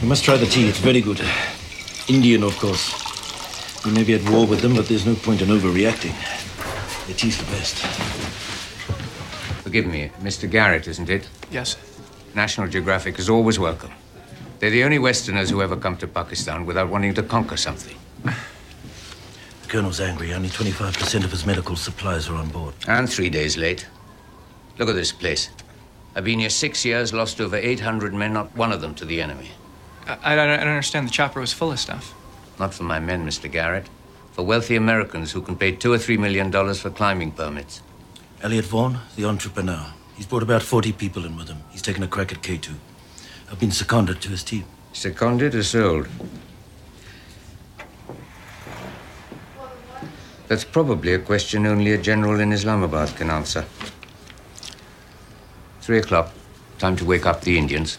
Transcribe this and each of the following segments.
You must try the tea. It's very good. Indian, of course. We may be at war with them, but there's no point in overreacting. The tea's the best. Forgive me, Mr. Garrett, isn't it? Yes. National Geographic is always welcome. They're the only Westerners who ever come to Pakistan without wanting to conquer something. The Colonel's angry. Only 25% of his medical supplies are on board. And three days late. Look at this place. I've been here six years, lost over 800 men, not one of them to the enemy. I, I, don't, I don't understand. The chopper was full of stuff. Not for my men, Mr. Garrett. For wealthy Americans who can pay two or three million dollars for climbing permits. Elliot Vaughan, the entrepreneur. He's brought about 40 people in with him. He's taken a crack at K2. I've been seconded to his team. Seconded or sold? That's probably a question only a general in Islamabad can answer. Three o'clock. Time to wake up the Indians.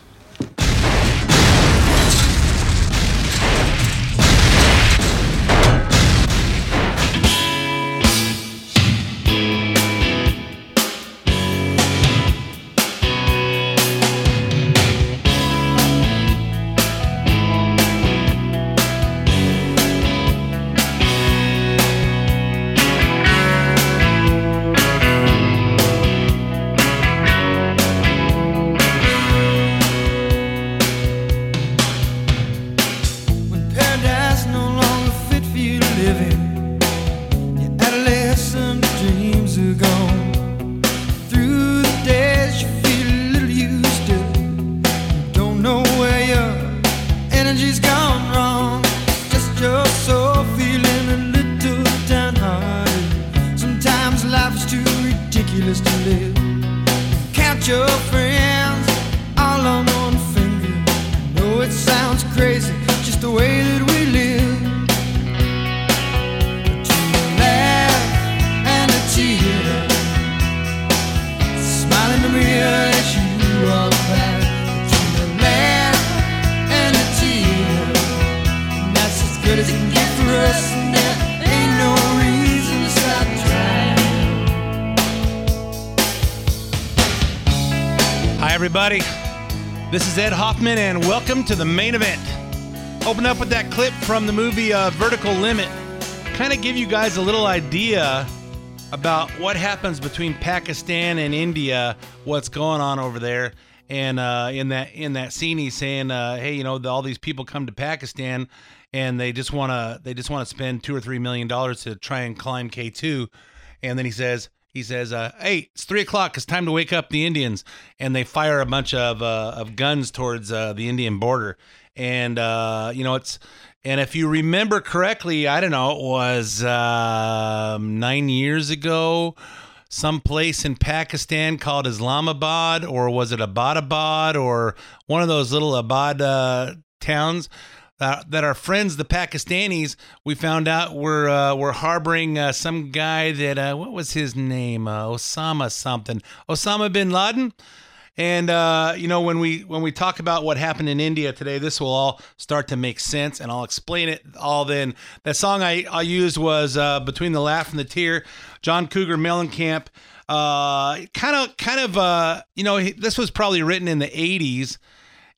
To the main event. Open up with that clip from the movie uh, Vertical Limit. Kind of give you guys a little idea about what happens between Pakistan and India, what's going on over there. And uh, in that in that scene, he's saying, uh, "Hey, you know, the, all these people come to Pakistan, and they just want to they just want to spend two or three million dollars to try and climb K two, and then he says." He says, uh, "Hey, it's three o'clock. It's time to wake up the Indians." And they fire a bunch of uh, of guns towards uh, the Indian border. And uh, you know, it's and if you remember correctly, I don't know, it was um, nine years ago, some place in Pakistan called Islamabad, or was it Abbottabad, or one of those little Abad uh, towns uh, that our friends, the Pakistanis, we found out were uh, were harboring uh, some guy that uh, what was his name? Uh, Osama something. Osama bin Laden. And you know when we when we talk about what happened in India today, this will all start to make sense, and I'll explain it all. Then that song I, I used was "Between the Laugh and the Tear," John Cougar Mellencamp. Uh, kind of kind of you know this was probably written in the '80s,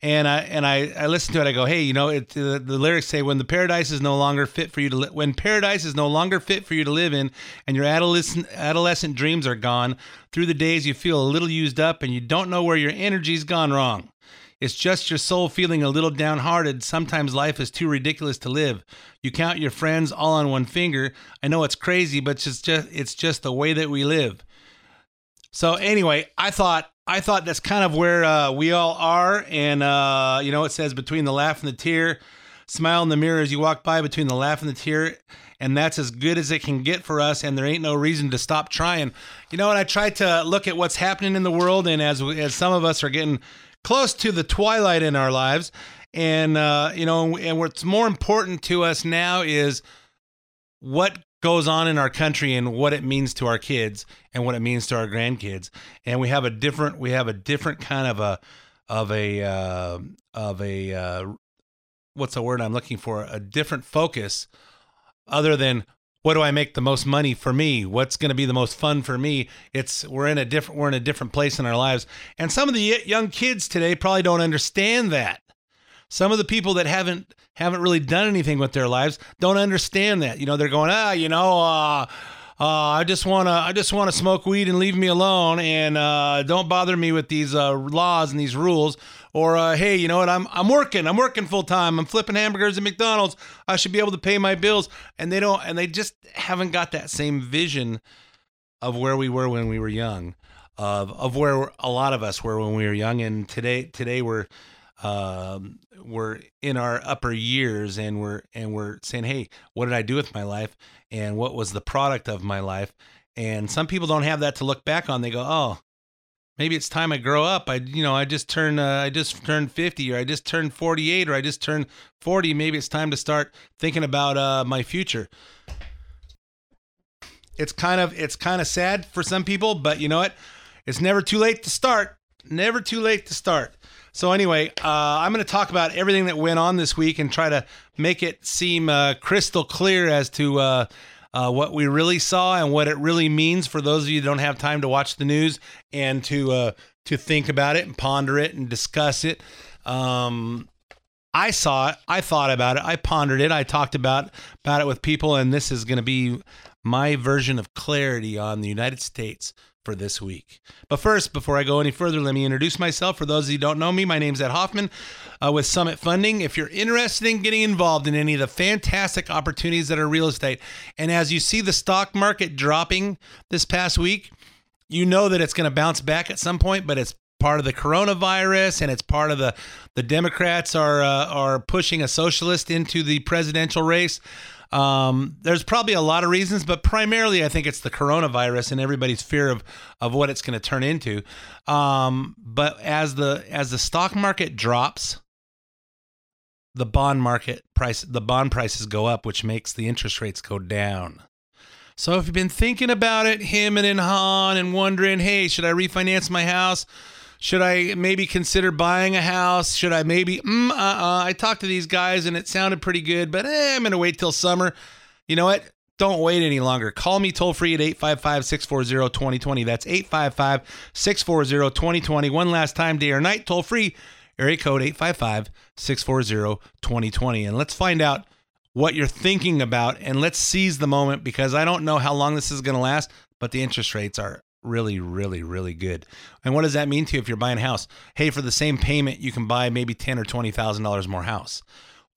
and I and I, I listened to it. I go, hey, you know, it, the, the lyrics say when the paradise is no longer fit for you to li- when paradise is no longer fit for you to live in, and your adolescent adolescent dreams are gone. Through the days, you feel a little used up, and you don't know where your energy's gone wrong. It's just your soul feeling a little downhearted. Sometimes life is too ridiculous to live. You count your friends all on one finger. I know it's crazy, but it's just it's just the way that we live. So anyway, I thought I thought that's kind of where uh, we all are, and uh, you know, it says between the laugh and the tear, smile in the mirror as you walk by between the laugh and the tear, and that's as good as it can get for us. And there ain't no reason to stop trying. You know, and I tried to look at what's happening in the world, and as as some of us are getting close to the twilight in our lives, and uh, you know, and what's more important to us now is what goes on in our country and what it means to our kids and what it means to our grandkids. And we have a different we have a different kind of a of a uh, of a uh, what's the word i'm looking for? A different focus other than what do i make the most money for me? What's going to be the most fun for me? It's we're in a different we're in a different place in our lives. And some of the young kids today probably don't understand that some of the people that haven't haven't really done anything with their lives don't understand that. You know, they're going, ah, you know, uh, uh, I just wanna I just wanna smoke weed and leave me alone, and uh, don't bother me with these uh, laws and these rules. Or uh, hey, you know what? I'm I'm working. I'm working full time. I'm flipping hamburgers at McDonald's. I should be able to pay my bills. And they don't. And they just haven't got that same vision of where we were when we were young, of of where a lot of us were when we were young. And today today we're um, we're in our upper years and we're and we're saying, hey, what did I do with my life, and what was the product of my life? And some people don't have that to look back on. They go, oh, maybe it's time I grow up. I you know I just turned uh, I just turned 50 or I just turned 48 or I just turned 40. Maybe it's time to start thinking about uh, my future. It's kind of it's kind of sad for some people, but you know what? It's never too late to start. Never too late to start. So anyway, uh, I'm going to talk about everything that went on this week and try to make it seem uh, crystal clear as to uh, uh, what we really saw and what it really means for those of you who don't have time to watch the news and to uh, to think about it and ponder it and discuss it. Um, I saw it. I thought about it. I pondered it. I talked about about it with people, and this is going to be my version of clarity on the United States for this week. But first, before I go any further, let me introduce myself. For those of you who don't know me, my name's Ed Hoffman uh, with Summit Funding. If you're interested in getting involved in any of the fantastic opportunities that are real estate, and as you see the stock market dropping this past week, you know that it's going to bounce back at some point, but it's part of the coronavirus and it's part of the the Democrats are uh, are pushing a socialist into the presidential race. Um, there's probably a lot of reasons, but primarily I think it's the coronavirus and everybody's fear of of what it's going to turn into. Um, but as the as the stock market drops, the bond market price the bond prices go up, which makes the interest rates go down. So if you've been thinking about it, him and Han, and wondering, hey, should I refinance my house? Should I maybe consider buying a house? Should I maybe? Mm, uh, uh, I talked to these guys and it sounded pretty good, but eh, I'm going to wait till summer. You know what? Don't wait any longer. Call me toll free at 855 640 2020. That's 855 640 2020. One last time, day or night, toll free, area code 855 640 2020. And let's find out what you're thinking about and let's seize the moment because I don't know how long this is going to last, but the interest rates are really, really, really good. And what does that mean to you if you're buying a house? Hey, for the same payment, you can buy maybe ten or twenty thousand dollars more house.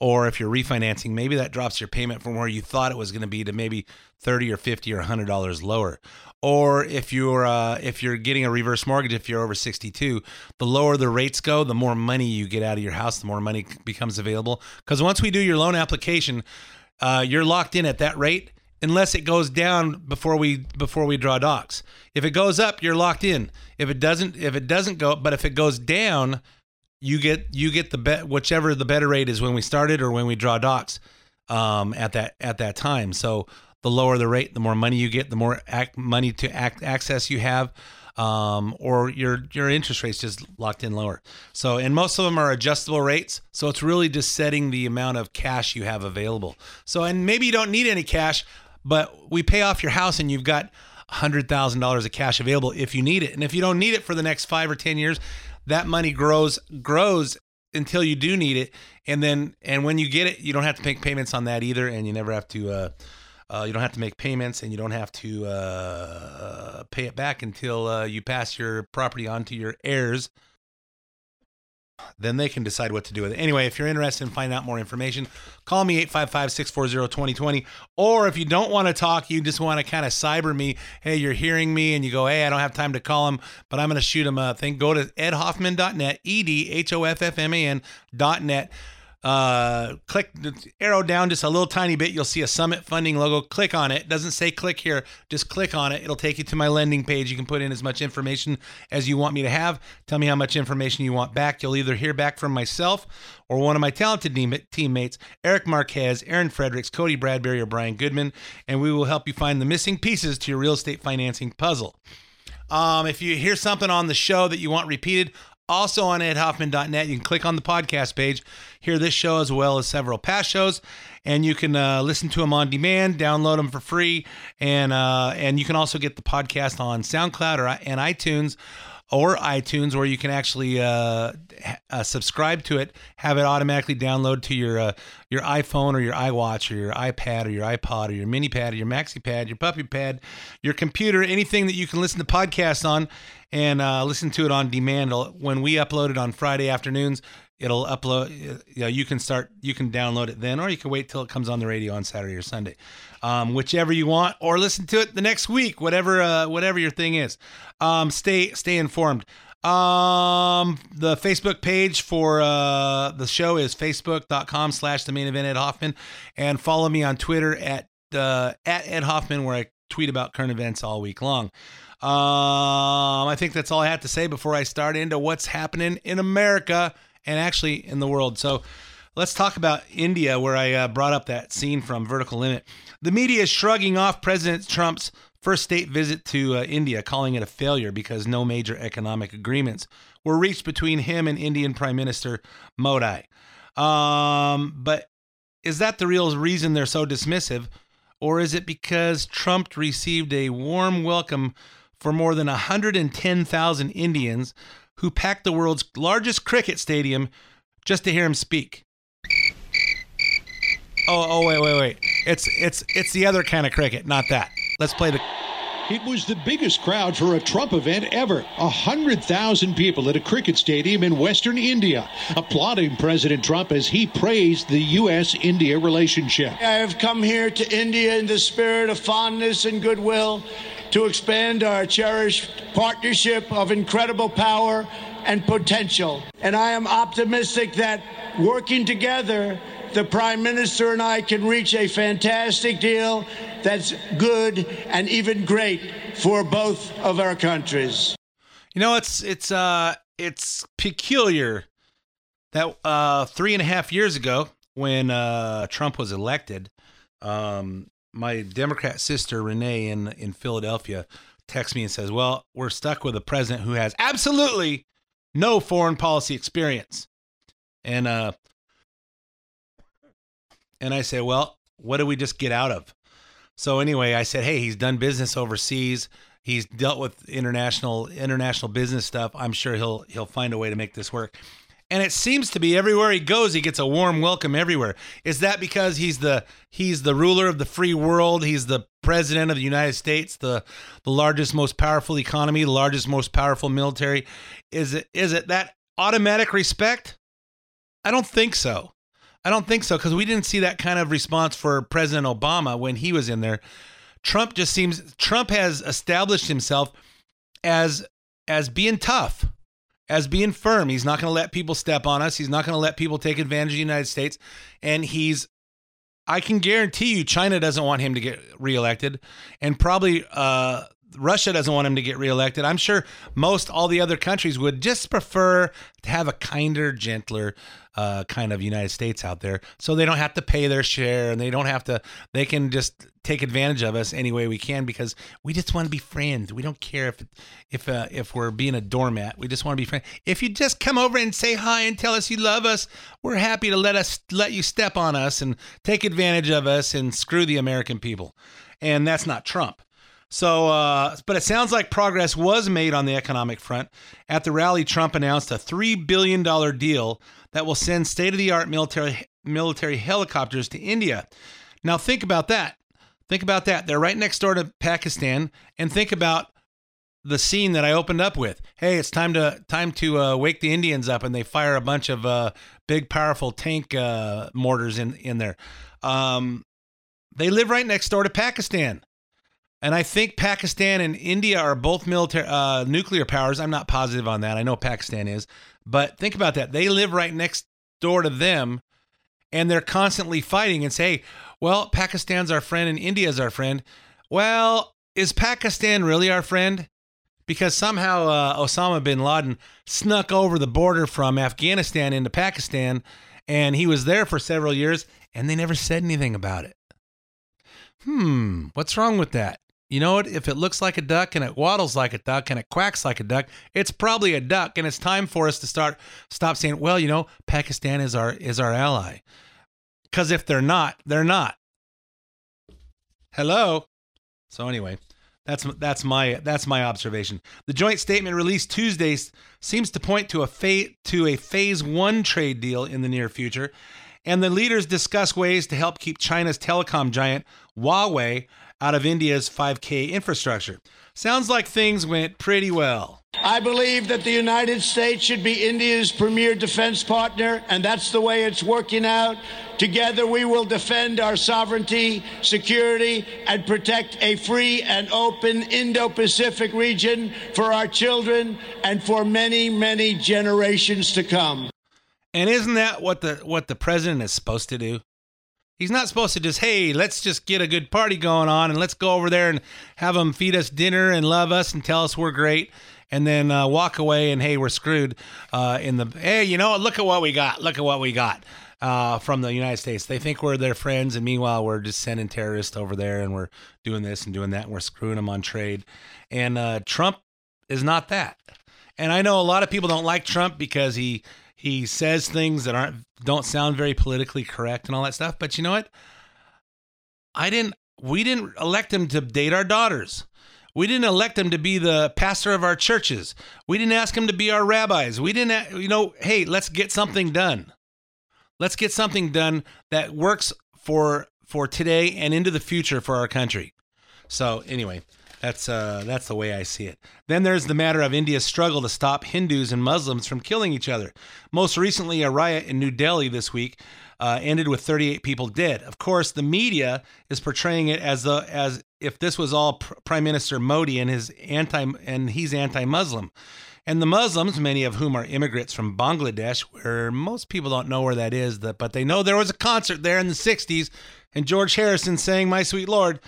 Or if you're refinancing, maybe that drops your payment from where you thought it was going to be to maybe thirty or fifty or hundred dollars lower. Or if you're uh, if you're getting a reverse mortgage, if you're over 62, the lower the rates go, the more money you get out of your house, the more money becomes available. Because once we do your loan application, uh, you're locked in at that rate unless it goes down before we before we draw docs. If it goes up, you're locked in. If it doesn't if it doesn't go, but if it goes down, you get you get the bet whichever the better rate is when we started or when we draw docs um, at that at that time. So the lower the rate, the more money you get, the more act, money to act, access you have. Um, or your your interest rates just locked in lower. So, and most of them are adjustable rates. So it's really just setting the amount of cash you have available. So, and maybe you don't need any cash, but we pay off your house and you've got $100,000 of cash available if you need it. And if you don't need it for the next 5 or 10 years, that money grows grows until you do need it. And then and when you get it, you don't have to make payments on that either. And you never have to uh, uh, you don't have to make payments and you don't have to uh, pay it back until uh, you pass your property on to your heirs then they can decide what to do with it. Anyway, if you're interested in finding out more information, call me 855 640 2020. Or if you don't want to talk, you just want to kind of cyber me, hey, you're hearing me, and you go, hey, I don't have time to call him, but I'm going to shoot him a thing. Go to edhoffman.net, E D H O F F M A N.net uh, click the arrow down just a little tiny bit. You'll see a Summit Funding logo. Click on it. it. Doesn't say click here. Just click on it. It'll take you to my lending page. You can put in as much information as you want me to have. Tell me how much information you want back. You'll either hear back from myself or one of my talented teammates, Eric Marquez, Aaron Fredericks, Cody Bradbury, or Brian Goodman, and we will help you find the missing pieces to your real estate financing puzzle. Um, if you hear something on the show that you want repeated, also on edhoffman.net, you can click on the podcast page, hear this show as well as several past shows, and you can uh, listen to them on demand, download them for free, and uh, and you can also get the podcast on SoundCloud or and iTunes or iTunes, where you can actually uh, uh, subscribe to it, have it automatically download to your uh, your iPhone or your iWatch or your iPad or your iPod or your mini pad or your maxi pad, your puppy pad, your computer, anything that you can listen to podcasts on and uh, listen to it on demand. When we upload it on Friday afternoons, it'll upload. You know, you can start, you can download it then, or you can wait till it comes on the radio on Saturday or Sunday, um, whichever you want, or listen to it the next week, whatever, uh, whatever your thing is. Um, stay, stay informed. Um, the Facebook page for uh, the show is facebook.com slash the main event Ed Hoffman. And follow me on Twitter at uh, at Ed Hoffman, where I tweet about current events all week long. Um, I think that's all I have to say before I start into what's happening in America and actually in the world. So let's talk about India, where I uh, brought up that scene from Vertical Limit. The media is shrugging off President Trump's first state visit to uh, India, calling it a failure because no major economic agreements were reached between him and Indian Prime Minister Modi. Um, but is that the real reason they're so dismissive? Or is it because Trump received a warm welcome for more than 110,000 Indians who packed the world's largest cricket stadium just to hear him speak? Oh, oh, wait, wait, wait. It's it's it's the other kind of cricket, not that. Let's play the It was the biggest crowd for a Trump event ever. A hundred thousand people at a cricket stadium in western India, applauding President Trump as he praised the U.S.-India relationship. I have come here to India in the spirit of fondness and goodwill to expand our cherished partnership of incredible power and potential. And I am optimistic that working together, the Prime Minister and I can reach a fantastic deal that's good and even great for both of our countries. You know, it's it's uh it's peculiar that uh three and a half years ago when uh Trump was elected, um my Democrat sister Renee in in Philadelphia texts me and says, "Well, we're stuck with a president who has absolutely no foreign policy experience." And uh and I say, "Well, what do we just get out of?" So anyway, I said, "Hey, he's done business overseas. He's dealt with international international business stuff. I'm sure he'll he'll find a way to make this work." And it seems to be everywhere he goes, he gets a warm welcome everywhere. Is that because he's the he's the ruler of the free world? He's the president of the United States, the the largest, most powerful economy, the largest, most powerful military. Is it is it that automatic respect? I don't think so. I don't think so because we didn't see that kind of response for President Obama when he was in there. Trump just seems Trump has established himself as as being tough, as being firm. He's not going to let people step on us. He's not going to let people take advantage of the United States. And he's I can guarantee you China doesn't want him to get reelected and probably uh Russia doesn't want him to get reelected. I'm sure most all the other countries would just prefer to have a kinder, gentler uh, kind of United States out there, so they don't have to pay their share and they don't have to. They can just take advantage of us any way we can because we just want to be friends. We don't care if if uh, if we're being a doormat. We just want to be friends. If you just come over and say hi and tell us you love us, we're happy to let us let you step on us and take advantage of us and screw the American people. And that's not Trump. So, uh, but it sounds like progress was made on the economic front. At the rally, Trump announced a $3 billion deal that will send state of the art military, military helicopters to India. Now, think about that. Think about that. They're right next door to Pakistan. And think about the scene that I opened up with. Hey, it's time to time to uh, wake the Indians up, and they fire a bunch of uh, big, powerful tank uh, mortars in in there. Um, they live right next door to Pakistan. And I think Pakistan and India are both military uh, nuclear powers. I'm not positive on that. I know Pakistan is, but think about that. They live right next door to them, and they're constantly fighting and say, "Well, Pakistan's our friend and India's our friend." Well, is Pakistan really our friend? Because somehow uh, Osama bin Laden snuck over the border from Afghanistan into Pakistan, and he was there for several years, and they never said anything about it. Hmm, what's wrong with that? You know what? If it looks like a duck and it waddles like a duck and it quacks like a duck, it's probably a duck. And it's time for us to start stop saying, "Well, you know, Pakistan is our is our ally." Because if they're not, they're not. Hello. So anyway, That's that's my that's my observation. The joint statement released Tuesday seems to point to a fa- to a phase 1 trade deal in the near future, and the leaders discuss ways to help keep China's telecom giant Huawei out of India's 5G infrastructure. Sounds like things went pretty well. I believe that the United States should be India's premier defense partner, and that's the way it's working out. Together, we will defend our sovereignty, security, and protect a free and open Indo Pacific region for our children and for many, many generations to come. And isn't that what the what the president is supposed to do? He's not supposed to just, hey, let's just get a good party going on and let's go over there and have them feed us dinner and love us and tell us we're great and then uh, walk away and, hey, we're screwed uh, in the, hey, you know what? Look at what we got. Look at what we got uh, from the United States. They think we're their friends, and meanwhile, we're just sending terrorists over there and we're doing this and doing that and we're screwing them on trade. And uh, Trump is not that. And I know a lot of people don't like Trump because he he says things that aren't don't sound very politically correct and all that stuff. But you know what? I didn't. We didn't elect him to date our daughters. We didn't elect him to be the pastor of our churches. We didn't ask him to be our rabbis. We didn't, you know, hey, let's get something done. Let's get something done that works for for today and into the future for our country. So anyway, that's uh, that's the way I see it. Then there's the matter of India's struggle to stop Hindus and Muslims from killing each other. Most recently, a riot in New Delhi this week uh, ended with 38 people dead. Of course, the media is portraying it as the as if this was all Pr- Prime Minister Modi and his anti and he's anti-Muslim. And the Muslims, many of whom are immigrants from Bangladesh, where most people don't know where that is, but they know there was a concert there in the 60s and George Harrison sang My Sweet Lord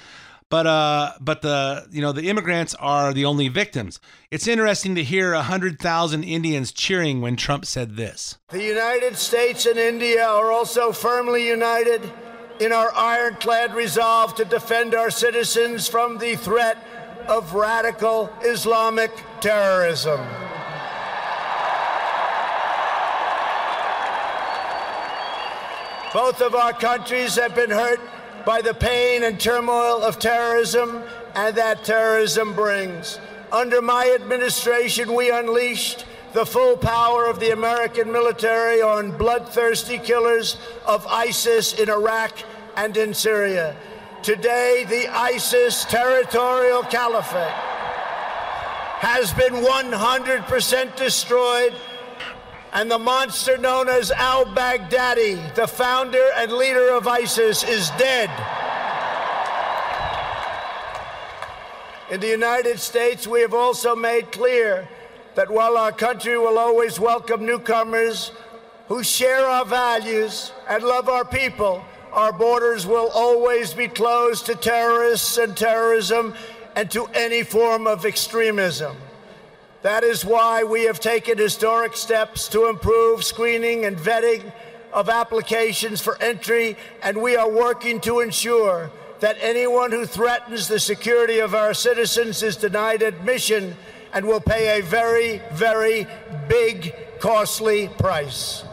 but uh, but the you know the immigrants are the only victims. It's interesting to hear hundred thousand Indians cheering when Trump said this. The United States and India are also firmly united in our ironclad resolve to defend our citizens from the threat of radical Islamic terrorism. Both of our countries have been hurt by the pain and turmoil of terrorism and that terrorism brings. Under my administration, we unleashed the full power of the American military on bloodthirsty killers of ISIS in Iraq and in Syria. Today, the ISIS territorial caliphate has been 100% destroyed and the monster known as al Baghdadi, the founder and leader of ISIS, is dead. In the United States, we have also made clear that while our country will always welcome newcomers who share our values and love our people, our borders will always be closed to terrorists and terrorism and to any form of extremism. That is why we have taken historic steps to improve screening and vetting of applications for entry, and we are working to ensure that anyone who threatens the security of our citizens is denied admission and will pay a very, very big, costly price.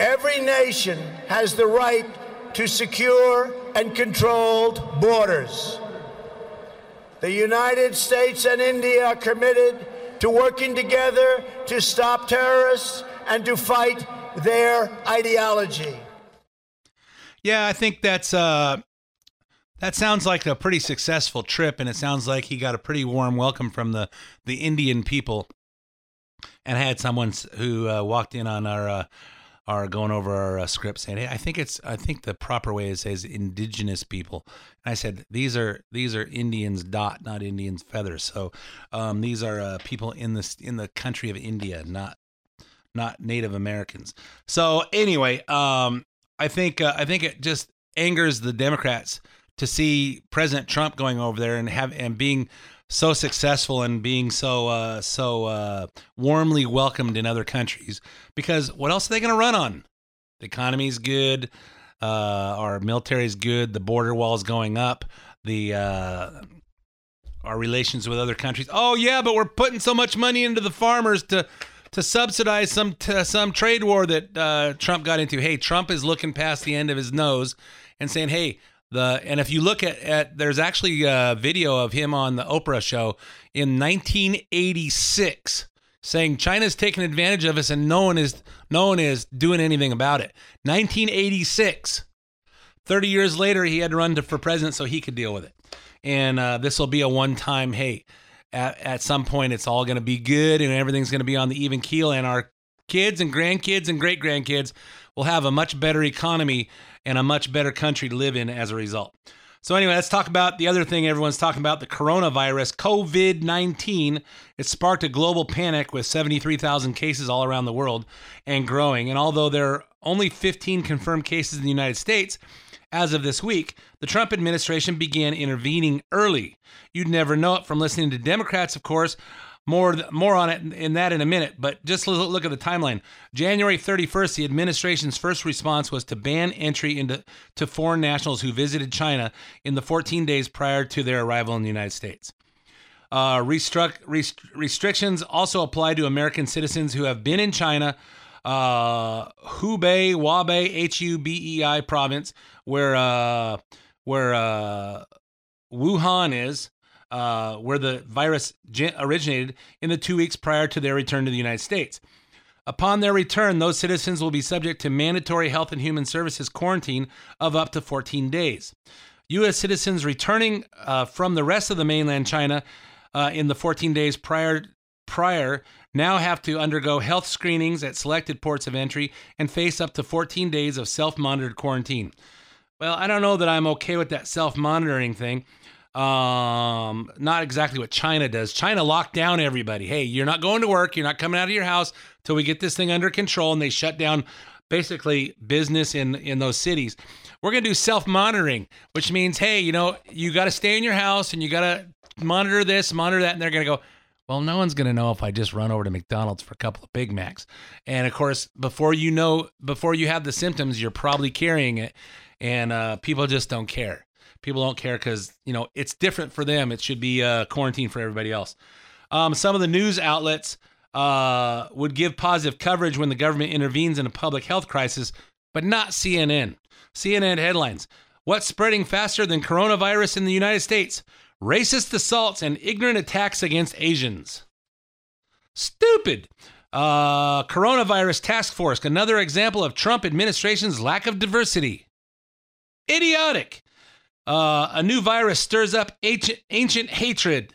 Every nation has the right to secure and controlled borders. The United States and India are committed to working together to stop terrorists and to fight their ideology. Yeah, I think that's uh that sounds like a pretty successful trip and it sounds like he got a pretty warm welcome from the the Indian people and had someone who uh, walked in on our uh, are going over our uh, script saying, "Hey, I think it's I think the proper way is says indigenous people." And I said, "These are these are Indians dot, not Indians feathers. So um, these are uh, people in this in the country of India, not not Native Americans." So anyway, um, I think uh, I think it just angers the Democrats to see President Trump going over there and have and being so successful and being so uh, so uh, warmly welcomed in other countries because what else are they going to run on? The economy's good, uh, our military's good, the border wall's going up, the uh, our relations with other countries. Oh yeah, but we're putting so much money into the farmers to to subsidize some t- some trade war that uh, Trump got into. Hey, Trump is looking past the end of his nose and saying, "Hey, The and if you look at, at there's actually a video of him on the Oprah show in 1986 saying China's taking advantage of us and no one is no one is doing anything about it. 1986. 30 years later, he had to run to, for president so he could deal with it. And uh, this will be a one-time. Hey, at, at some point, it's all going to be good and everything's going to be on the even keel, and our kids and grandkids and great grandkids will have a much better economy and a much better country to live in as a result. So, anyway, let's talk about the other thing everyone's talking about the coronavirus, COVID 19. It sparked a global panic with 73,000 cases all around the world and growing. And although there are only 15 confirmed cases in the United States, as of this week, the Trump administration began intervening early. You'd never know it from listening to Democrats, of course. More, more on it in that in a minute, but just look at the timeline. January 31st, the administration's first response was to ban entry into to foreign nationals who visited China in the 14 days prior to their arrival in the United States. Uh, rest, restrictions also apply to American citizens who have been in China uh, Hubei, Hubei, H U B E I province, where uh, where uh, Wuhan is, uh, where the virus originated in the two weeks prior to their return to the United States. Upon their return, those citizens will be subject to mandatory Health and Human Services quarantine of up to 14 days. U.S. citizens returning uh, from the rest of the mainland China uh, in the 14 days prior prior now have to undergo health screenings at selected ports of entry and face up to 14 days of self monitored quarantine. Well, I don't know that I'm okay with that self monitoring thing. Um, not exactly what China does. China locked down everybody. Hey, you're not going to work. You're not coming out of your house till we get this thing under control. And they shut down basically business in in those cities. We're gonna do self monitoring, which means, hey, you know, you got to stay in your house and you got to monitor this, monitor that, and they're gonna go well, no one's going to know if I just run over to McDonald's for a couple of Big Macs. And of course, before you know, before you have the symptoms, you're probably carrying it. And uh, people just don't care. People don't care because, you know, it's different for them. It should be uh, quarantine for everybody else. Um, some of the news outlets uh, would give positive coverage when the government intervenes in a public health crisis, but not CNN. CNN headlines What's spreading faster than coronavirus in the United States? racist assaults, and ignorant attacks against Asians. Stupid. Uh, coronavirus task force, another example of Trump administration's lack of diversity. Idiotic. Uh, a new virus stirs up ancient, ancient hatred.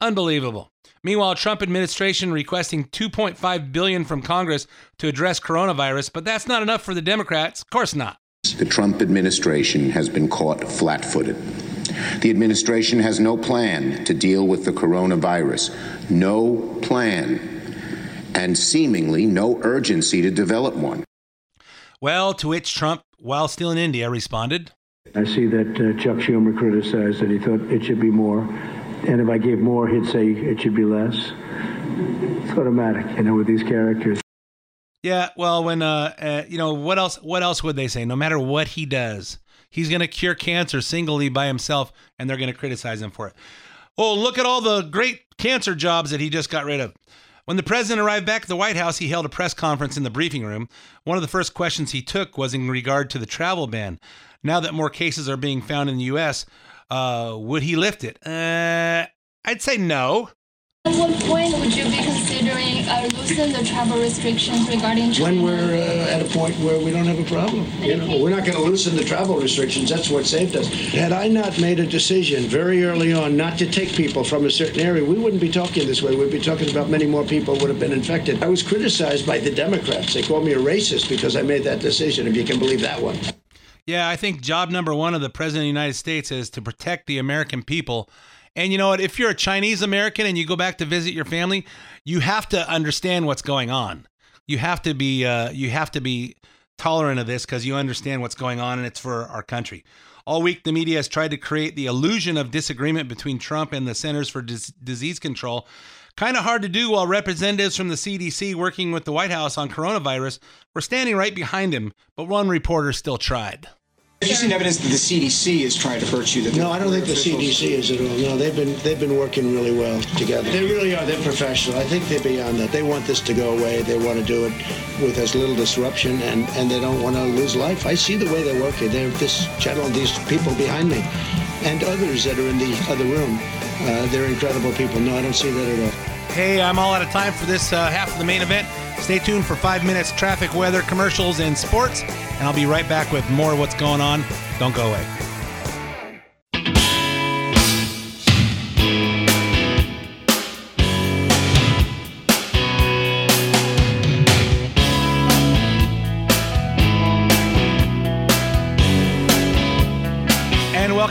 Unbelievable. Meanwhile, Trump administration requesting 2.5 billion from Congress to address coronavirus, but that's not enough for the Democrats. Of course not. The Trump administration has been caught flat-footed. The administration has no plan to deal with the coronavirus, no plan, and seemingly no urgency to develop one. Well, to which Trump, while still in India, responded I see that uh, Chuck Schumer criticized that he thought it should be more. And if I gave more, he'd say it should be less. It's automatic, you know, with these characters. Yeah, well, when uh, uh, you know what else? What else would they say? No matter what he does, he's going to cure cancer singly by himself, and they're going to criticize him for it. Oh, look at all the great cancer jobs that he just got rid of. When the president arrived back at the White House, he held a press conference in the briefing room. One of the first questions he took was in regard to the travel ban. Now that more cases are being found in the U.S., uh, would he lift it? Uh, I'd say no. At what point would you be considering uh, loosening the travel restrictions regarding China? When we're uh, at a point where we don't have a problem. You know, we're not going to loosen the travel restrictions. That's what saved us. Had I not made a decision very early on not to take people from a certain area, we wouldn't be talking this way. We'd be talking about many more people would have been infected. I was criticized by the Democrats. They called me a racist because I made that decision, if you can believe that one. Yeah, I think job number one of the President of the United States is to protect the American people and you know what? If you're a Chinese American and you go back to visit your family, you have to understand what's going on. You have to be uh, you have to be tolerant of this because you understand what's going on and it's for our country. All week, the media has tried to create the illusion of disagreement between Trump and the Centers for Dis- Disease Control. Kind of hard to do while representatives from the CDC working with the White House on coronavirus were standing right behind him, but one reporter still tried. Have you seen evidence that the CDC is trying to hurt you? That No, I don't think the CDC is at all. No, they've been they've been working really well together. They really are. They're professional. I think they're beyond that. They want this to go away. They want to do it with as little disruption, and and they don't want to lose life. I see the way they're working. They're this gentleman, these people behind me, and others that are in the other room. Uh, they're incredible people. No, I don't see that at all. Hey, I'm all out of time for this uh, half of the main event. Stay tuned for five minutes traffic, weather, commercials, and sports, and I'll be right back with more of what's going on. Don't go away.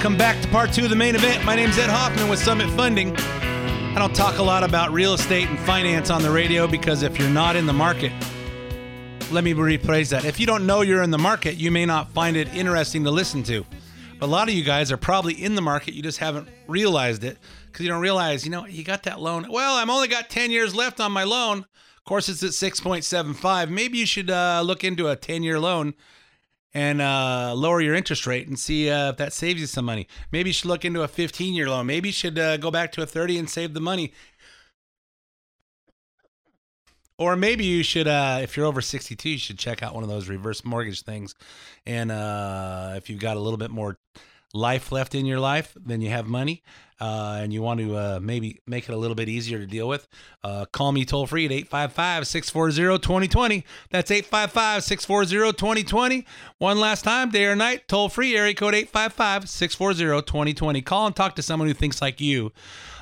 Welcome back to part two of the main event. My name's Ed Hoffman with Summit Funding. I don't talk a lot about real estate and finance on the radio because if you're not in the market, let me rephrase that. If you don't know you're in the market, you may not find it interesting to listen to. But a lot of you guys are probably in the market, you just haven't realized it because you don't realize, you know, you got that loan. Well, I'm only got 10 years left on my loan. Of course, it's at 6.75. Maybe you should uh, look into a 10 year loan and uh, lower your interest rate and see uh, if that saves you some money. Maybe you should look into a 15 year loan. Maybe you should uh, go back to a 30 and save the money. Or maybe you should, uh, if you're over 62, you should check out one of those reverse mortgage things. And uh, if you've got a little bit more life left in your life than you have money, uh, and you want to uh, maybe make it a little bit easier to deal with, uh, call me toll free at 855 640 2020. That's 855 640 2020. One last time, day or night, toll free, area code 855 640 2020. Call and talk to someone who thinks like you.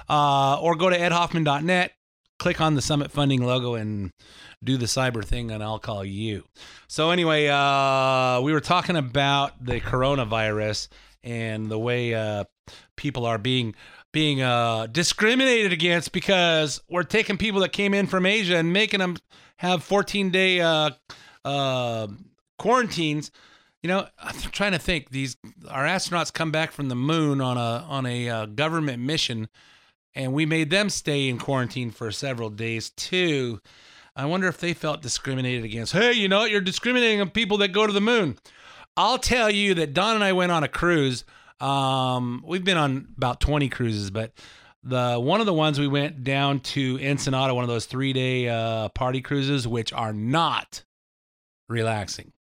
Uh, or go to edhoffman.net click on the Summit Funding logo and do the cyber thing, and I'll call you. So anyway, uh, we were talking about the coronavirus and the way uh, people are being being uh, discriminated against because we're taking people that came in from Asia and making them have 14 day uh, uh, quarantines. You know, I'm trying to think. These our astronauts come back from the moon on a on a uh, government mission and we made them stay in quarantine for several days too. I wonder if they felt discriminated against. Hey, you know, what? you're discriminating on people that go to the moon. I'll tell you that Don and I went on a cruise. Um, we've been on about 20 cruises, but the one of the ones we went down to Ensenada, one of those three day uh, party cruises, which are not relaxing.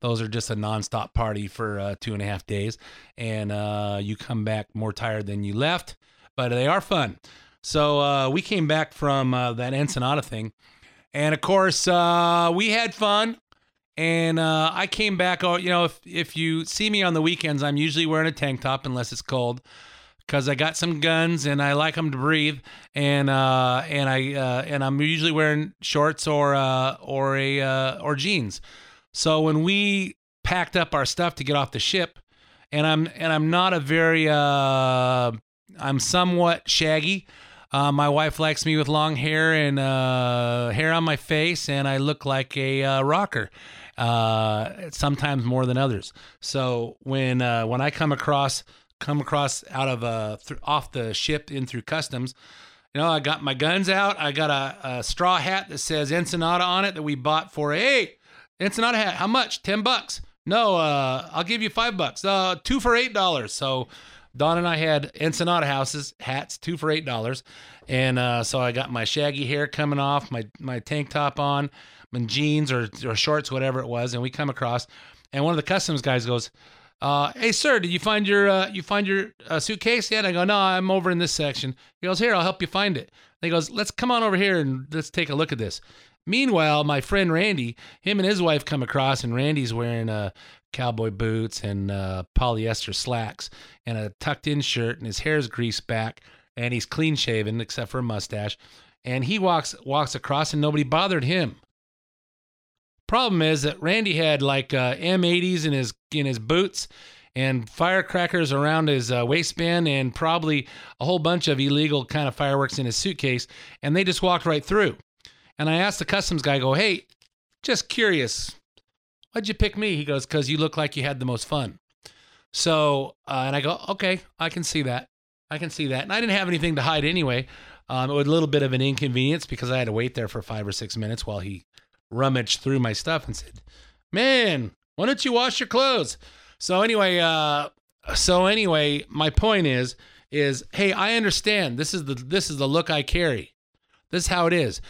Those are just a nonstop party for uh, two and a half days, and uh, you come back more tired than you left but they are fun. So uh, we came back from uh, that Ensenada thing, and of course uh, we had fun. And uh, I came back. Oh, you know, if if you see me on the weekends, I'm usually wearing a tank top unless it's cold, because I got some guns and I like them to breathe. And uh, and I uh, and I'm usually wearing shorts or or a or jeans. So when we packed up our stuff to get off the ship, and I'm and I'm not a very I'm somewhat shaggy. Uh, my wife likes me with long hair and uh, hair on my face, and I look like a uh, rocker. Uh, sometimes more than others. So when uh, when I come across come across out of uh, th- off the ship in through customs, you know, I got my guns out. I got a, a straw hat that says Ensenada on it that we bought for hey Ensenada hat. How much? Ten bucks. No, I'll give you five bucks. two for eight dollars. So Don and I had Ensenada houses, hats, two for eight dollars, and uh, so I got my shaggy hair coming off, my my tank top on, my jeans or or shorts, whatever it was, and we come across, and one of the customs guys goes, uh, "Hey, sir, did you find your uh, you find your uh, suitcase yet?" I go, "No, I'm over in this section." He goes, "Here, I'll help you find it." And he goes, "Let's come on over here and let's take a look at this." Meanwhile, my friend Randy, him and his wife come across, and Randy's wearing a cowboy boots and uh, polyester slacks and a tucked in shirt, and his hair's greased back, and he's clean shaven except for a mustache. And he walks walks across, and nobody bothered him. Problem is that Randy had like uh, M80s in his in his boots and firecrackers around his uh, waistband and probably a whole bunch of illegal kind of fireworks in his suitcase and they just walked right through and i asked the customs guy I go hey just curious why'd you pick me he goes because you look like you had the most fun so uh, and i go okay i can see that i can see that and i didn't have anything to hide anyway um, it was a little bit of an inconvenience because i had to wait there for five or six minutes while he rummaged through my stuff and said man why don't you wash your clothes So anyway, uh, so anyway, my point is, is hey, I understand. This is the this is the look I carry. This is how it is.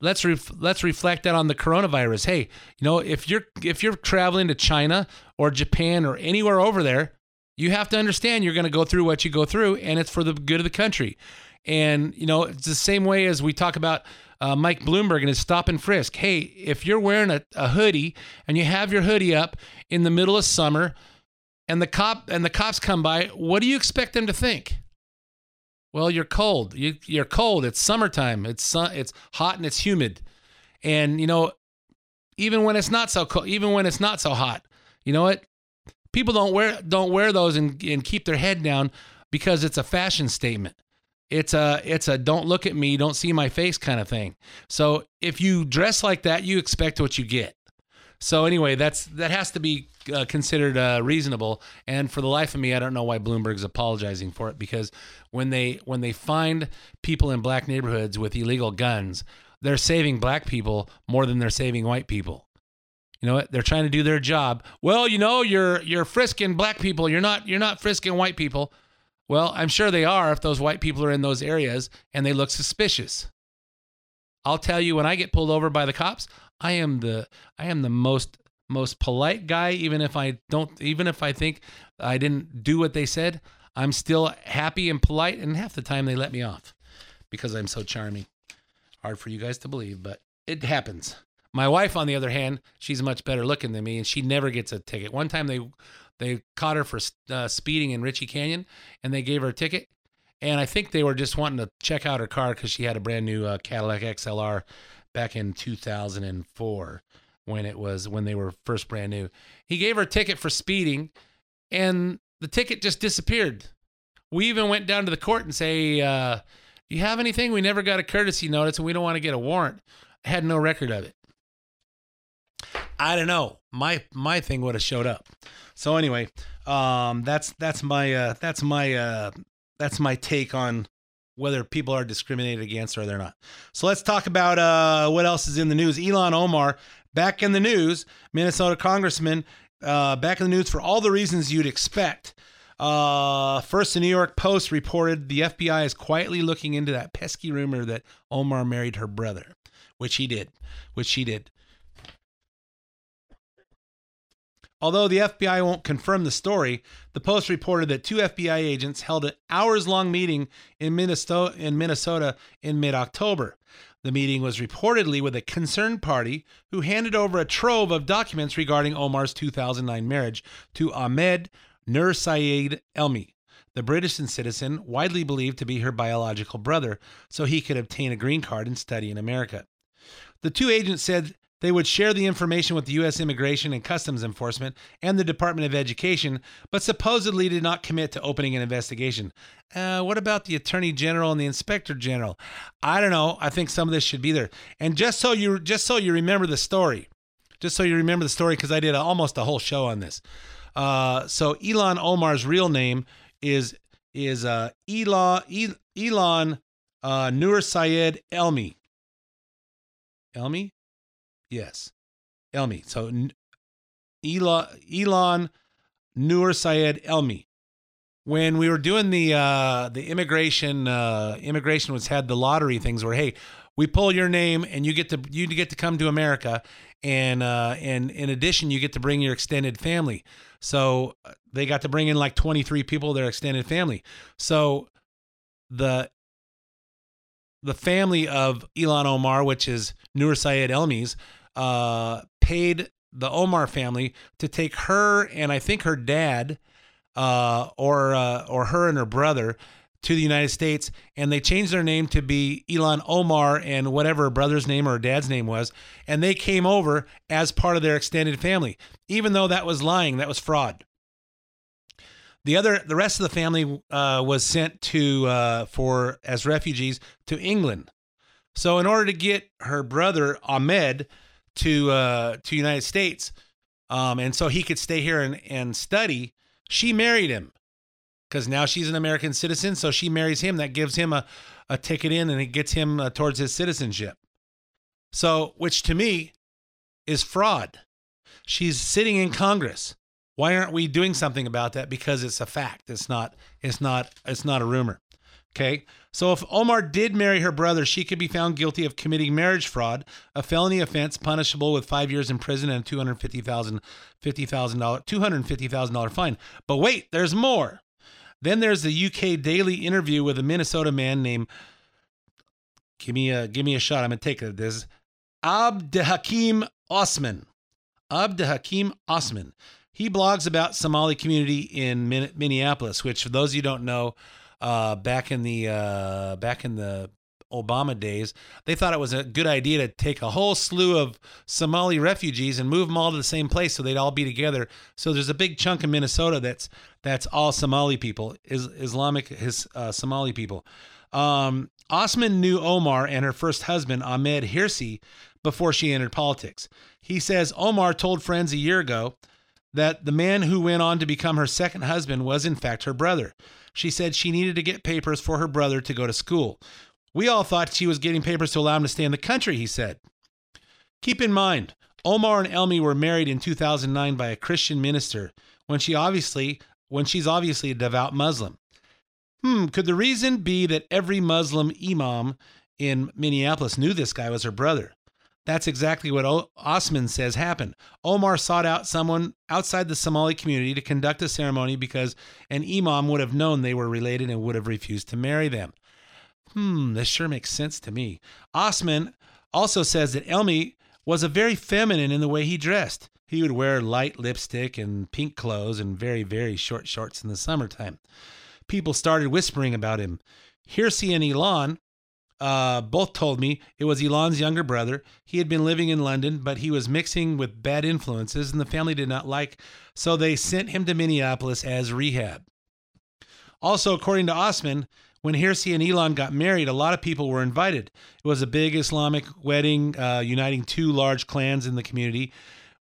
Let's let's reflect that on the coronavirus. Hey, you know, if you're if you're traveling to China or Japan or anywhere over there, you have to understand you're going to go through what you go through, and it's for the good of the country. And you know, it's the same way as we talk about uh, Mike Bloomberg and his stop and frisk. Hey, if you're wearing a, a hoodie and you have your hoodie up in the middle of summer, and the cop and the cops come by, what do you expect them to think? Well, you're cold. You, you're cold. It's summertime. It's sun, it's hot and it's humid, and you know, even when it's not so cold, even when it's not so hot, you know what? People don't wear don't wear those and, and keep their head down because it's a fashion statement. It's a it's a don't look at me, don't see my face kind of thing. So if you dress like that, you expect what you get. So anyway, that's that has to be uh, considered uh, reasonable. And for the life of me, I don't know why Bloomberg's apologizing for it because when they when they find people in black neighborhoods with illegal guns, they're saving black people more than they're saving white people. You know what? They're trying to do their job. Well, you know, you're you're frisking black people. You're not you're not frisking white people. Well, I'm sure they are if those white people are in those areas and they look suspicious. I'll tell you when I get pulled over by the cops, I am the I am the most most polite guy even if I don't even if I think I didn't do what they said, I'm still happy and polite and half the time they let me off because I'm so charming. Hard for you guys to believe, but it happens. My wife on the other hand, she's much better looking than me and she never gets a ticket. One time they they caught her for uh, speeding in Reche Canyon and they gave her a ticket and I think they were just wanting to check out her car because she had a brand new uh, Cadillac XLR back in 2004 when it was when they were first brand new. He gave her a ticket for speeding, and the ticket just disappeared. We even went down to the court and say, uh, "Do you have anything? We never got a courtesy notice, and we don't want to get a warrant." I had no record of it. I don't know. My my thing would have showed up. So anyway, um, that's that's my uh, that's my uh, that's my take on whether people are discriminated against or they're not. So let's talk about uh, what else is in the news. Ilhan Omar back in the news, Minnesota congressman uh, back in the news for all the reasons you'd expect. Uh, first, the New York Post reported the FBI is quietly looking into that pesky rumor that Omar married her brother, which he did, which she did. Although the FBI won't confirm the story, the Post reported that two FBI agents held an hours long meeting in Minnesota, in Minnesota in mid October. The meeting was reportedly with a concerned party who handed over a trove of documents regarding Omar's 2009 marriage to Ahmed Nur Sayed Elmi, the British citizen widely believed to be her biological brother, so he could obtain a green card and study in America. The two agents said they would share the information with the U.S. Immigration and Customs Enforcement and the Department of Education, but supposedly did not commit to opening an investigation. Uh, what about the Attorney General and the Inspector General? I don't know. I think some of this should be there. And just so you just so you remember the story, just so you remember the story, because I did a, almost a whole show on this. Uh, so Ilhan Omar's real name is is uh, Ilhan Ilhan uh, Nur Sayed Elmi. Elmi? Yes. Elmi. So Ilhan, Ilhan Nur Sayed Elmi. When we were doing the uh, the immigration uh, immigration was had the lottery things where hey we pull your name and you get to you get to come to America and uh, and in addition you get to bring your extended family. So uh, they got to bring in like 23 people their extended family. So the the family of Ilhan Omar, which is Nur Sayed Elmi's, uh, paid the Omar family to take her and I think her dad, uh, or uh, or her and her brother to the United States, and they changed their name to be Ilhan Omar and whatever her brother's name or her dad's name was, and they came over as part of their extended family, even though that was lying, that was fraud. The other, the rest of the family uh, was sent to uh, for as refugees to England. So in order to get her brother Ahmed to uh, to United States, um, and so he could stay here and, and study, she married him because now she's an American citizen. So she marries him. That gives him a, a ticket in and it gets him uh, towards his citizenship. So, which to me is fraud. She's sitting in Congress. Why aren't we doing something about that? Because it's a fact. It's not. It's not. It's not a rumor. Okay. So if Omar did marry her brother, she could be found guilty of committing marriage fraud, a felony offense punishable with five years in prison and two hundred fifty thousand, fifty thousand dollar, two hundred fifty thousand dollar fine. But wait, there's more. Then there's the UK Daily interview with a Minnesota man named. Give me a give me a shot. I'm gonna take it. This Abdehakim Osman. Abdehakim Osman. He blogs about Somali community in Min- Minneapolis, which for those of you don't know, uh, back in the uh, back in the Obama days, they thought it was a good idea to take a whole slew of Somali refugees and move them all to the same place so they'd all be together. So there's a big chunk of Minnesota that's that's all Somali people, is Islamic his uh, Somali people. Um, Osman knew Omar and her first husband Ahmed Hirsi before she entered politics. He says Omar told friends a year ago that the man who went on to become her second husband was in fact her brother. She said she needed to get papers for her brother to go to school. We all thought she was getting papers to allow him to stay in the country, he said. Keep in mind, Omar and Elmi were married in 2009 by a Christian minister when she obviously when she's obviously a devout Muslim. Hmm, could the reason be that every Muslim imam in Minneapolis knew this guy was her brother? That's exactly what o- Osman says happened. Omar sought out someone outside the Somali community to conduct a ceremony because an imam would have known they were related and would have refused to marry them. Hmm, this sure makes sense to me. Osman also says that Elmi was a very feminine in the way he dressed. He would wear light lipstick and pink clothes and very, very short shorts in the summertime. People started whispering about him. Hirsi and Ilhan uh, both told me it was Ilhan's younger brother. He had been living in London, but he was mixing with bad influences, and the family did not like, so they sent him to Minneapolis as rehab. Also, according to Osman, when Hirsi and Ilhan got married, a lot of people were invited. It was a big Islamic wedding, uh, uniting two large clans in the community.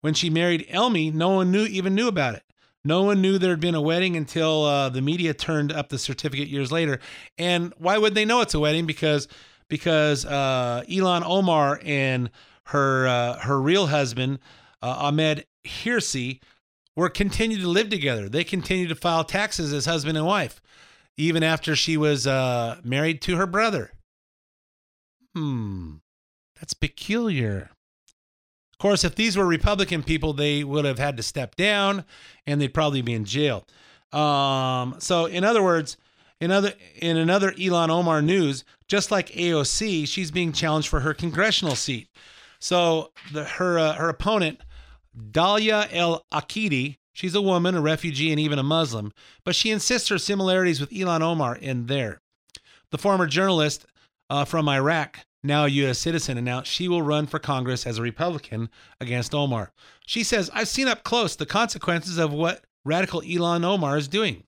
When she married Elmi, no one knew even knew about it. No one knew there had been a wedding until uh, the media turned up the certificate years later. And why would they know it's a wedding? Because because uh, Ilhan Omar and her uh, her real husband uh, Ahmed Hirsi were continued to live together. They continued to file taxes as husband and wife, even after she was uh, married to her brother. Hmm, that's peculiar. Course, if these were Republican people, they would have had to step down and they'd probably be in jail. Um, so, in other words, in other in another Ilhan Omar news, just like AOC, she's being challenged for her congressional seat. So, the, her uh, her opponent, Dalia El Aqidi, she's a woman, a refugee, and even a Muslim, but she insists her similarities with Ilhan Omar in there. The former journalist uh, from Iraq now a U.S. citizen, announced she will run for Congress as a Republican against Omar. She says, I've seen up close the consequences of what radical Ilhan Omar is doing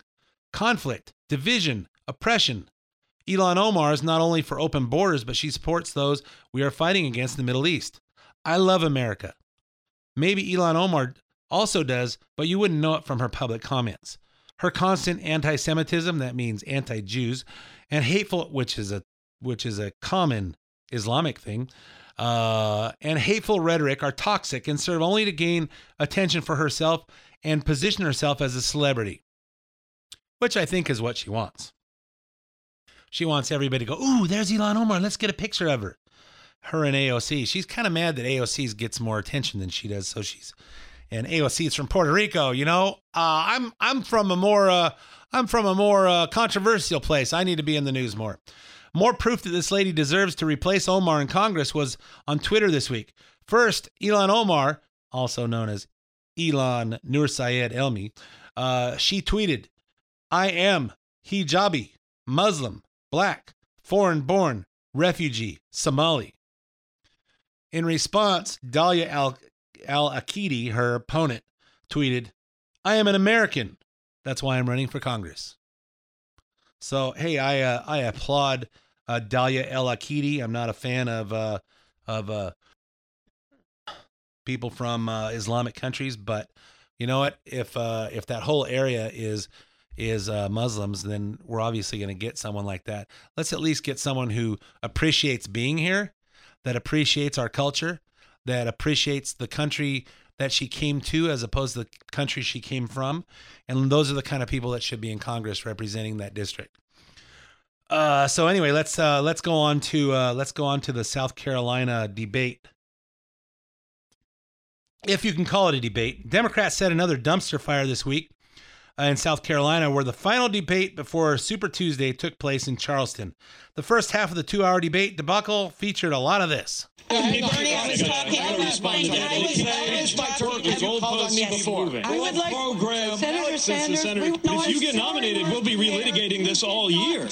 conflict, division, oppression. Ilhan Omar is not only for open borders, but she supports those we are fighting against in the Middle East. I love America. Maybe Ilhan Omar also does, but you wouldn't know it from her public comments. Her constant anti Semitism, that means anti Jews, and hateful, which is a which is a common Islamic thing, uh, and hateful rhetoric are toxic and serve only to gain attention for herself and position herself as a celebrity, which I think is what she wants. She wants everybody to go, Ooh, there's Ilhan Omar. Let's get a picture of her. Her and AOC. She's kind of mad that AOC gets more attention than she does. So she's, and AOC is from Puerto Rico. You know, uh, I'm I'm from a more uh, I'm from a more uh, controversial place. I need to be in the news more. More proof that this lady deserves to replace Omar in Congress was on Twitter this week. First, Ilhan Omar, also known as Ilhan Nur Sayed Elmi, uh, she tweeted, I am hijabi, Muslim, black, foreign born, refugee, Somali. In response, Dalia Al, Al Aqidi, her opponent, tweeted, I am an American. That's why I'm running for Congress. So, hey, I, uh, I applaud uh, Dalia El Aqidi. I'm not a fan of uh, of uh, people from uh, Islamic countries, but you know what? If uh, if that whole area is is uh, Muslims, then we're obviously going to get someone like that. Let's at least get someone who appreciates being here, that appreciates our culture, that appreciates the country that she came to as opposed to the country she came from. And those are the kind of people that should be in Congress representing that district. Uh, so anyway, let's uh, let's go on to uh, let's go on to the South Carolina debate. If you can call it a debate, Democrats set another dumpster fire this week uh, in South Carolina, where the final debate before Super Tuesday took place in Charleston. The first half of the two-hour debate debacle featured a lot of this. Bernie, I was talking about I I was talking. Have you called on me before? We would like. Senator Sanders. Senator, if you get nominated, we'll be relitigating this all year.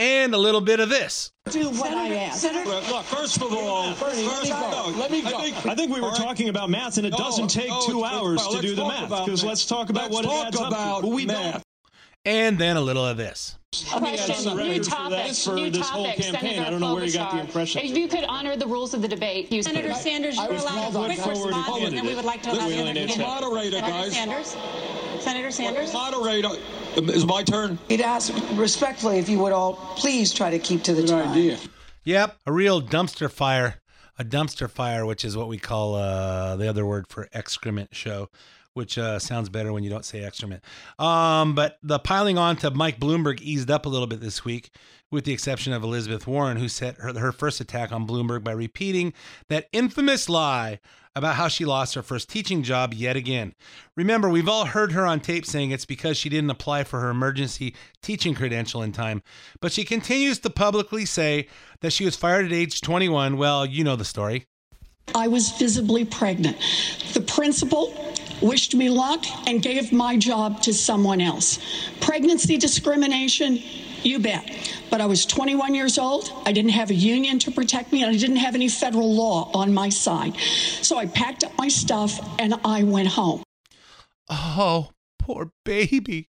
And a little bit of this. Do what I asked. Senator, look, first of all, Bernie, let me go. Let me go. I think, I think we were talking about math, and it doesn't take two hours to do the math. Because let's talk about what it adds up to. we math. And then a little of this. Question, new topic, for new this whole topic, campaign. Senator I don't know where you got the impression. If you could honor the rules of the debate, you Senator Sanders, you're was allowed called a quick forward response, and and then we would like to allow We the only need Senator to- Sanders. Moderator, Senator guys. Sanders? Senator Sanders? Moderator, is my turn? He'd ask respectfully if you would all please try to keep to the time. idea. Yep, a real dumpster fire. A dumpster fire, which is what we call uh, the other word for excrement show, which uh, sounds better when you don't say excrement. Um, but the piling on to Mike Bloomberg eased up a little bit this week, with the exception of Elizabeth Warren, who set her, her first attack on Bloomberg by repeating that infamous lie about how she lost her first teaching job yet again. Remember, we've all heard her on tape saying it's because she didn't apply for her emergency teaching credential in time, but she continues to publicly say that she was fired at age 21. Well, you know the story. I was visibly pregnant. The principal wished me luck and gave my job to someone else. Pregnancy discrimination, you bet. But I was 21 years old. I didn't have a union to protect me, and I didn't have any federal law on my side. So I packed up my stuff and I went home. Oh, poor baby.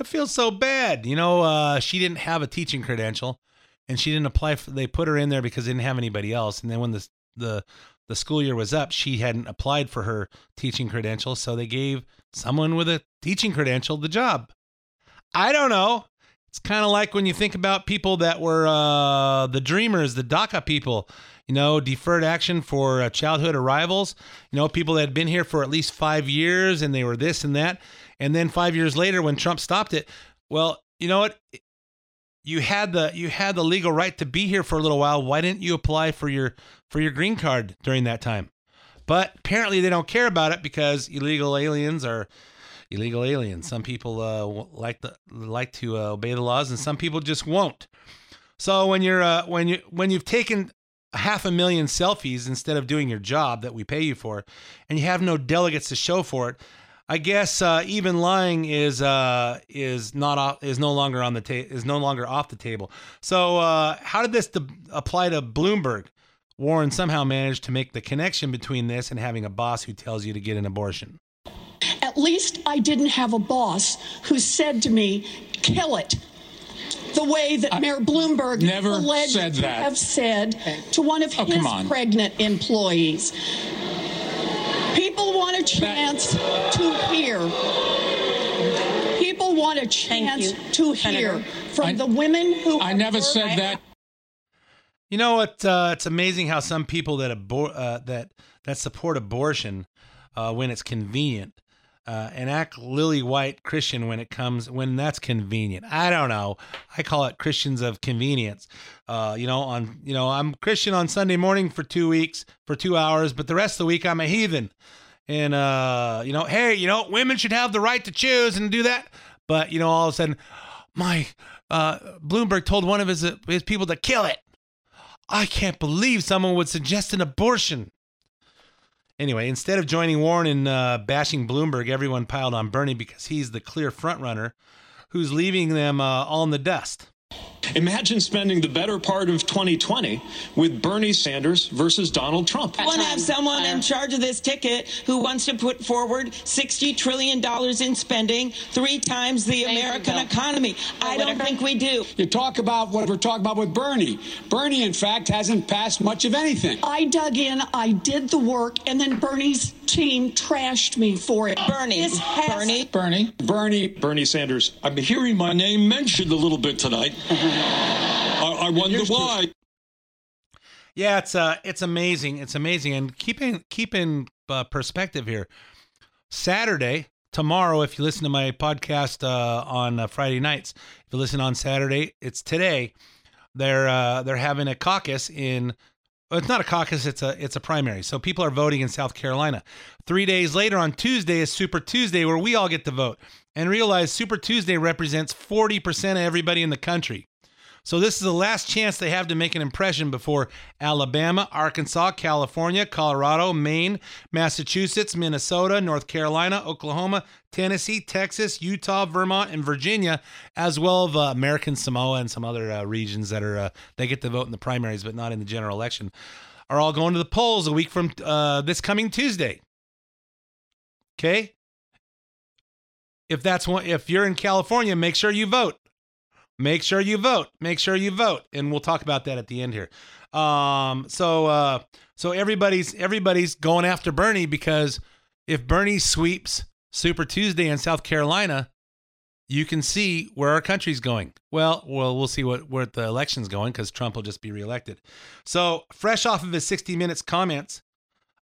I feel so bad. You know, uh, she didn't have a teaching credential, and she didn't apply. For, they put her in there because they didn't have anybody else. And then when the the the school year was up, she hadn't applied for her teaching credential, so they gave someone with a teaching credential the job. I don't know. It's kind of like when you think about people that were uh, the dreamers, the DACA people, you know, deferred action for uh, childhood arrivals, you know, people that had been here for at least five years and they were this and that. And then five years later, when Trump stopped it, well, you know what? You had the you had the legal right to be here for a little while. Why didn't you apply for your for your green card during that time? But apparently they don't care about it because illegal aliens are illegal aliens. Some people uh, like the like to uh, obey the laws, and some people just won't. So when you're uh, when you when you've taken half a million selfies instead of doing your job that we pay you for, and you have no delegates to show for it, I guess uh, even lying is uh, is not off, is no longer on the ta- is no longer off the table. So uh, how did this de- apply to Bloomberg? Warren somehow managed to make the connection between this and having a boss who tells you to get an abortion. At least I didn't have a boss who said to me, kill it. The way that Mayor Bloomberg never alleged said to have said to one of Oh, his on. pregnant employees. People want a chance to hear. People want a chance to hear from I- the women who. I never said that. You know what? Uh, it's amazing how some people that abor- uh, that that support abortion uh, when it's convenient uh, and act lily white Christian when it comes when that's convenient. I don't know. I call it Christians of convenience. Uh, you know, on you know, I'm Christian on Sunday morning for two weeks for two hours, but the rest of the week I'm a heathen. And uh, you know, hey, you know, women should have the right to choose and do that. But you know, all of a sudden, my uh, Bloomberg told one of his his people to kill it. I can't believe someone would suggest an abortion. Anyway, instead of joining Warren in uh, bashing Bloomberg, everyone piled on Bernie because he's the clear frontrunner who's leaving them uh, all in the dust. Imagine spending the better part of 2020 with Bernie Sanders versus Donald Trump. I want to have someone in charge of this ticket who wants to put forward $60 trillion in spending, three times the American economy. I don't think we do. You talk about what we're talking about with Bernie. Bernie, in fact, hasn't passed much of anything. I dug in, I did the work, and then Bernie's team trashed me for it. Bernie, This has- Bernie, Bernie, Bernie, Bernie Sanders. I'm hearing my name mentioned a little bit tonight. I, I wonder why. Yeah, it's uh, it's amazing. It's amazing, and keep in keep in uh, perspective here. Saturday, tomorrow, if you listen to my podcast uh, on uh, Friday nights, if you listen on Saturday, it's today. They're uh, they're having a caucus in. Well, it's not a caucus; it's a it's a primary. So people are voting in South Carolina. Three days later, on Tuesday, is Super Tuesday, where we all get to vote. And realize Super Tuesday represents forty percent of everybody in the country. So this is the last chance they have to make an impression before Alabama, Arkansas, California, Colorado, Maine, Massachusetts, Minnesota, North Carolina, Oklahoma, Tennessee, Texas, Utah, Vermont, and Virginia, as well as uh, American Samoa and some other uh, regions that are uh, they get to vote in the primaries but not in the general election, are all going to the polls a week from uh, this coming Tuesday. Okay. If that's one, if you're in California, make sure you vote make sure you vote. Make sure you vote. And we'll talk about that at the end here. Um so uh so everybody's everybody's going after bernie because if bernie sweeps super tuesday in south carolina you can see where our country's going. Well well we'll see what where the election's going because trump will just be reelected. So fresh off of his 60 minutes comments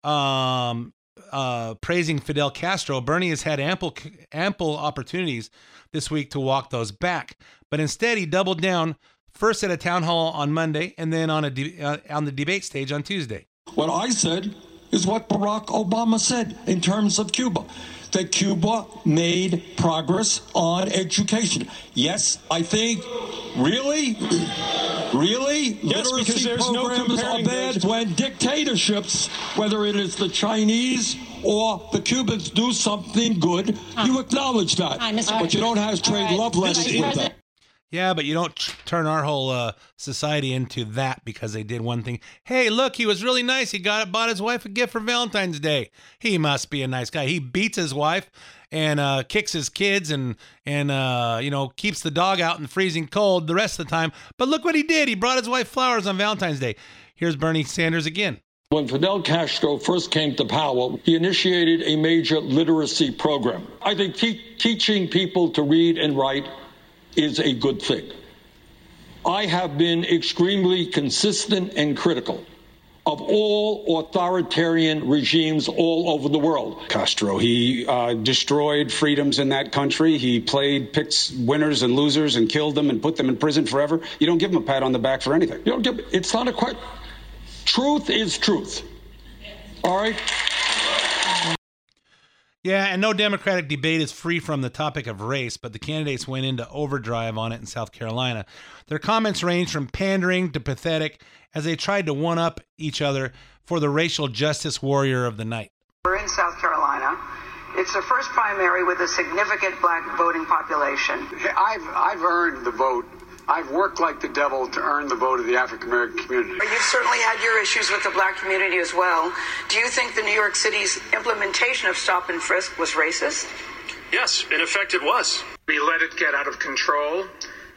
um uh, praising Fidel Castro, Bernie has had ample ample opportunities this week to walk those back, but instead he doubled down first at a town hall on Monday and then on a de- uh, on the debate stage on Tuesday. What I said is what Barack Obama said in terms of Cuba. That Cuba made progress on education. Yes, I think. Really? Really? Yes, Literacy because there's no programs are bad those- when dictatorships, whether it is the Chinese or the Cubans, do something good. You acknowledge that. Hi, Mr. But you don't have to trade love letters with them. Yeah, but you don't turn our whole uh, society into that because they did one thing. Hey, look, he was really nice. He got bought his wife a gift for Valentine's Day. He must be a nice guy. He beats his wife and uh, kicks his kids and and uh, you know keeps the dog out in the freezing cold the rest of the time. But look what he did. He brought his wife flowers on Valentine's Day. Here's Bernie Sanders again. When Fidel Castro first came to power, he initiated a major literacy program. I think te- teaching people to read and write is a good thing. I have been extremely consistent and critical of all authoritarian regimes all over the world. Castro. He uh, destroyed freedoms in that country. He played, picked winners and losers and killed them and put them in prison forever. You don't give him a pat on the back for anything. You don't give, it's not a question. Truth is truth. All right? Yeah, and no Democratic debate is free from the topic of race, but the candidates went into overdrive on it in South Carolina. Their comments ranged from pandering to pathetic as they tried to one up each other for the racial justice warrior of the night. We're in South Carolina. It's the first primary with a significant black voting population. I've, I've earned the vote. I've worked like the devil to earn the vote of the African American community. You've certainly had your issues with the black community as well. Do you think the New York City's implementation of stop and frisk was racist? Yes, in effect, it was. We let it get out of control.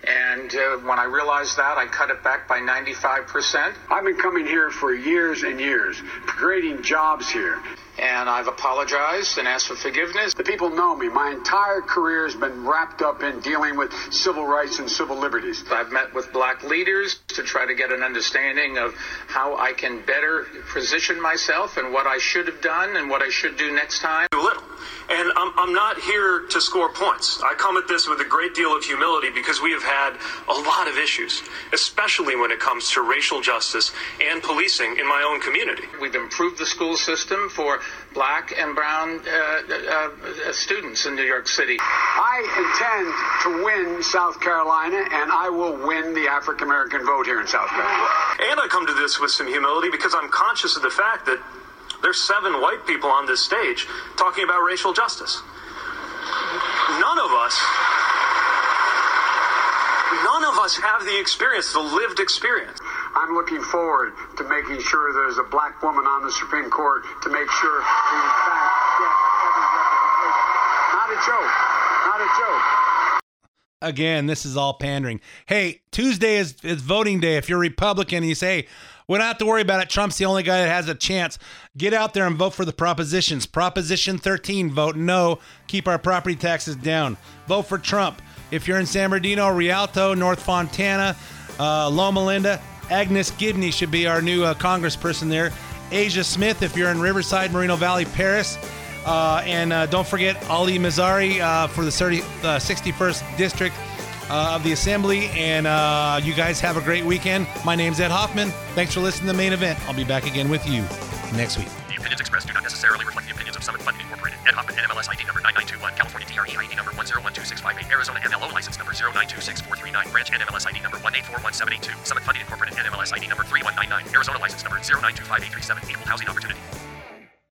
And uh, when I realized that, I cut it back by 95%. I've been coming here for years and years, creating jobs here. And I've apologized and asked for forgiveness. The people know me. My entire career has been wrapped up in dealing with civil rights and civil liberties. I've met with black leaders to try to get an understanding of how I can better position myself and what I should have done and what I should do next time. Too little. And I'm, I'm not here to score points. I come at this with a great deal of humility because we have had a lot of issues, especially when it comes to racial justice and policing in my own community. We've improved the school system for black and brown uh, uh, uh, students in New York City. I intend to win South Carolina, and I will win the African American vote here in South Carolina. And I come to this with some humility because I'm conscious of the fact that there's seven white people on this stage talking about racial justice. None of us, none of us have the experience, the lived experience. I'm looking forward to making sure there's a black woman on the Supreme Court to make sure we in fact get every representation. Not a joke. Not a joke. Again, this is all pandering. Hey, Tuesday is, is voting day. If you're Republican and you say, we don't have to worry about it. Trump's the only guy that has a chance. Get out there and vote for the propositions. Proposition 13, vote no. Keep our property taxes down. Vote for Trump. If you're in San Bernardino, Rialto, North Fontana, uh, Loma Linda, Agnes Gibboney should be our new uh, congressperson there. Aja Smith if you're in Riverside, Moreno Valley, Perris. Uh, and uh, don't forget Ali Mazzari uh, for the 30, uh, 61st District uh, of the Assembly. And uh, you guys have a great weekend. My name's Ed Hoffman. Thanks for listening to the main event. I'll be back again with you next week. The opinions expressed do not necessarily reflect the opinions of Summit Incorporated. Ed Hoffman, NMLS ID number 9921, DRE ID number 1012658, Arizona MLO license number 0926439, Branch NMLS ID number 1841782, Summit Funding Incorporated NMLS ID number 3199, Arizona license number 0925837, Equal Housing Opportunity.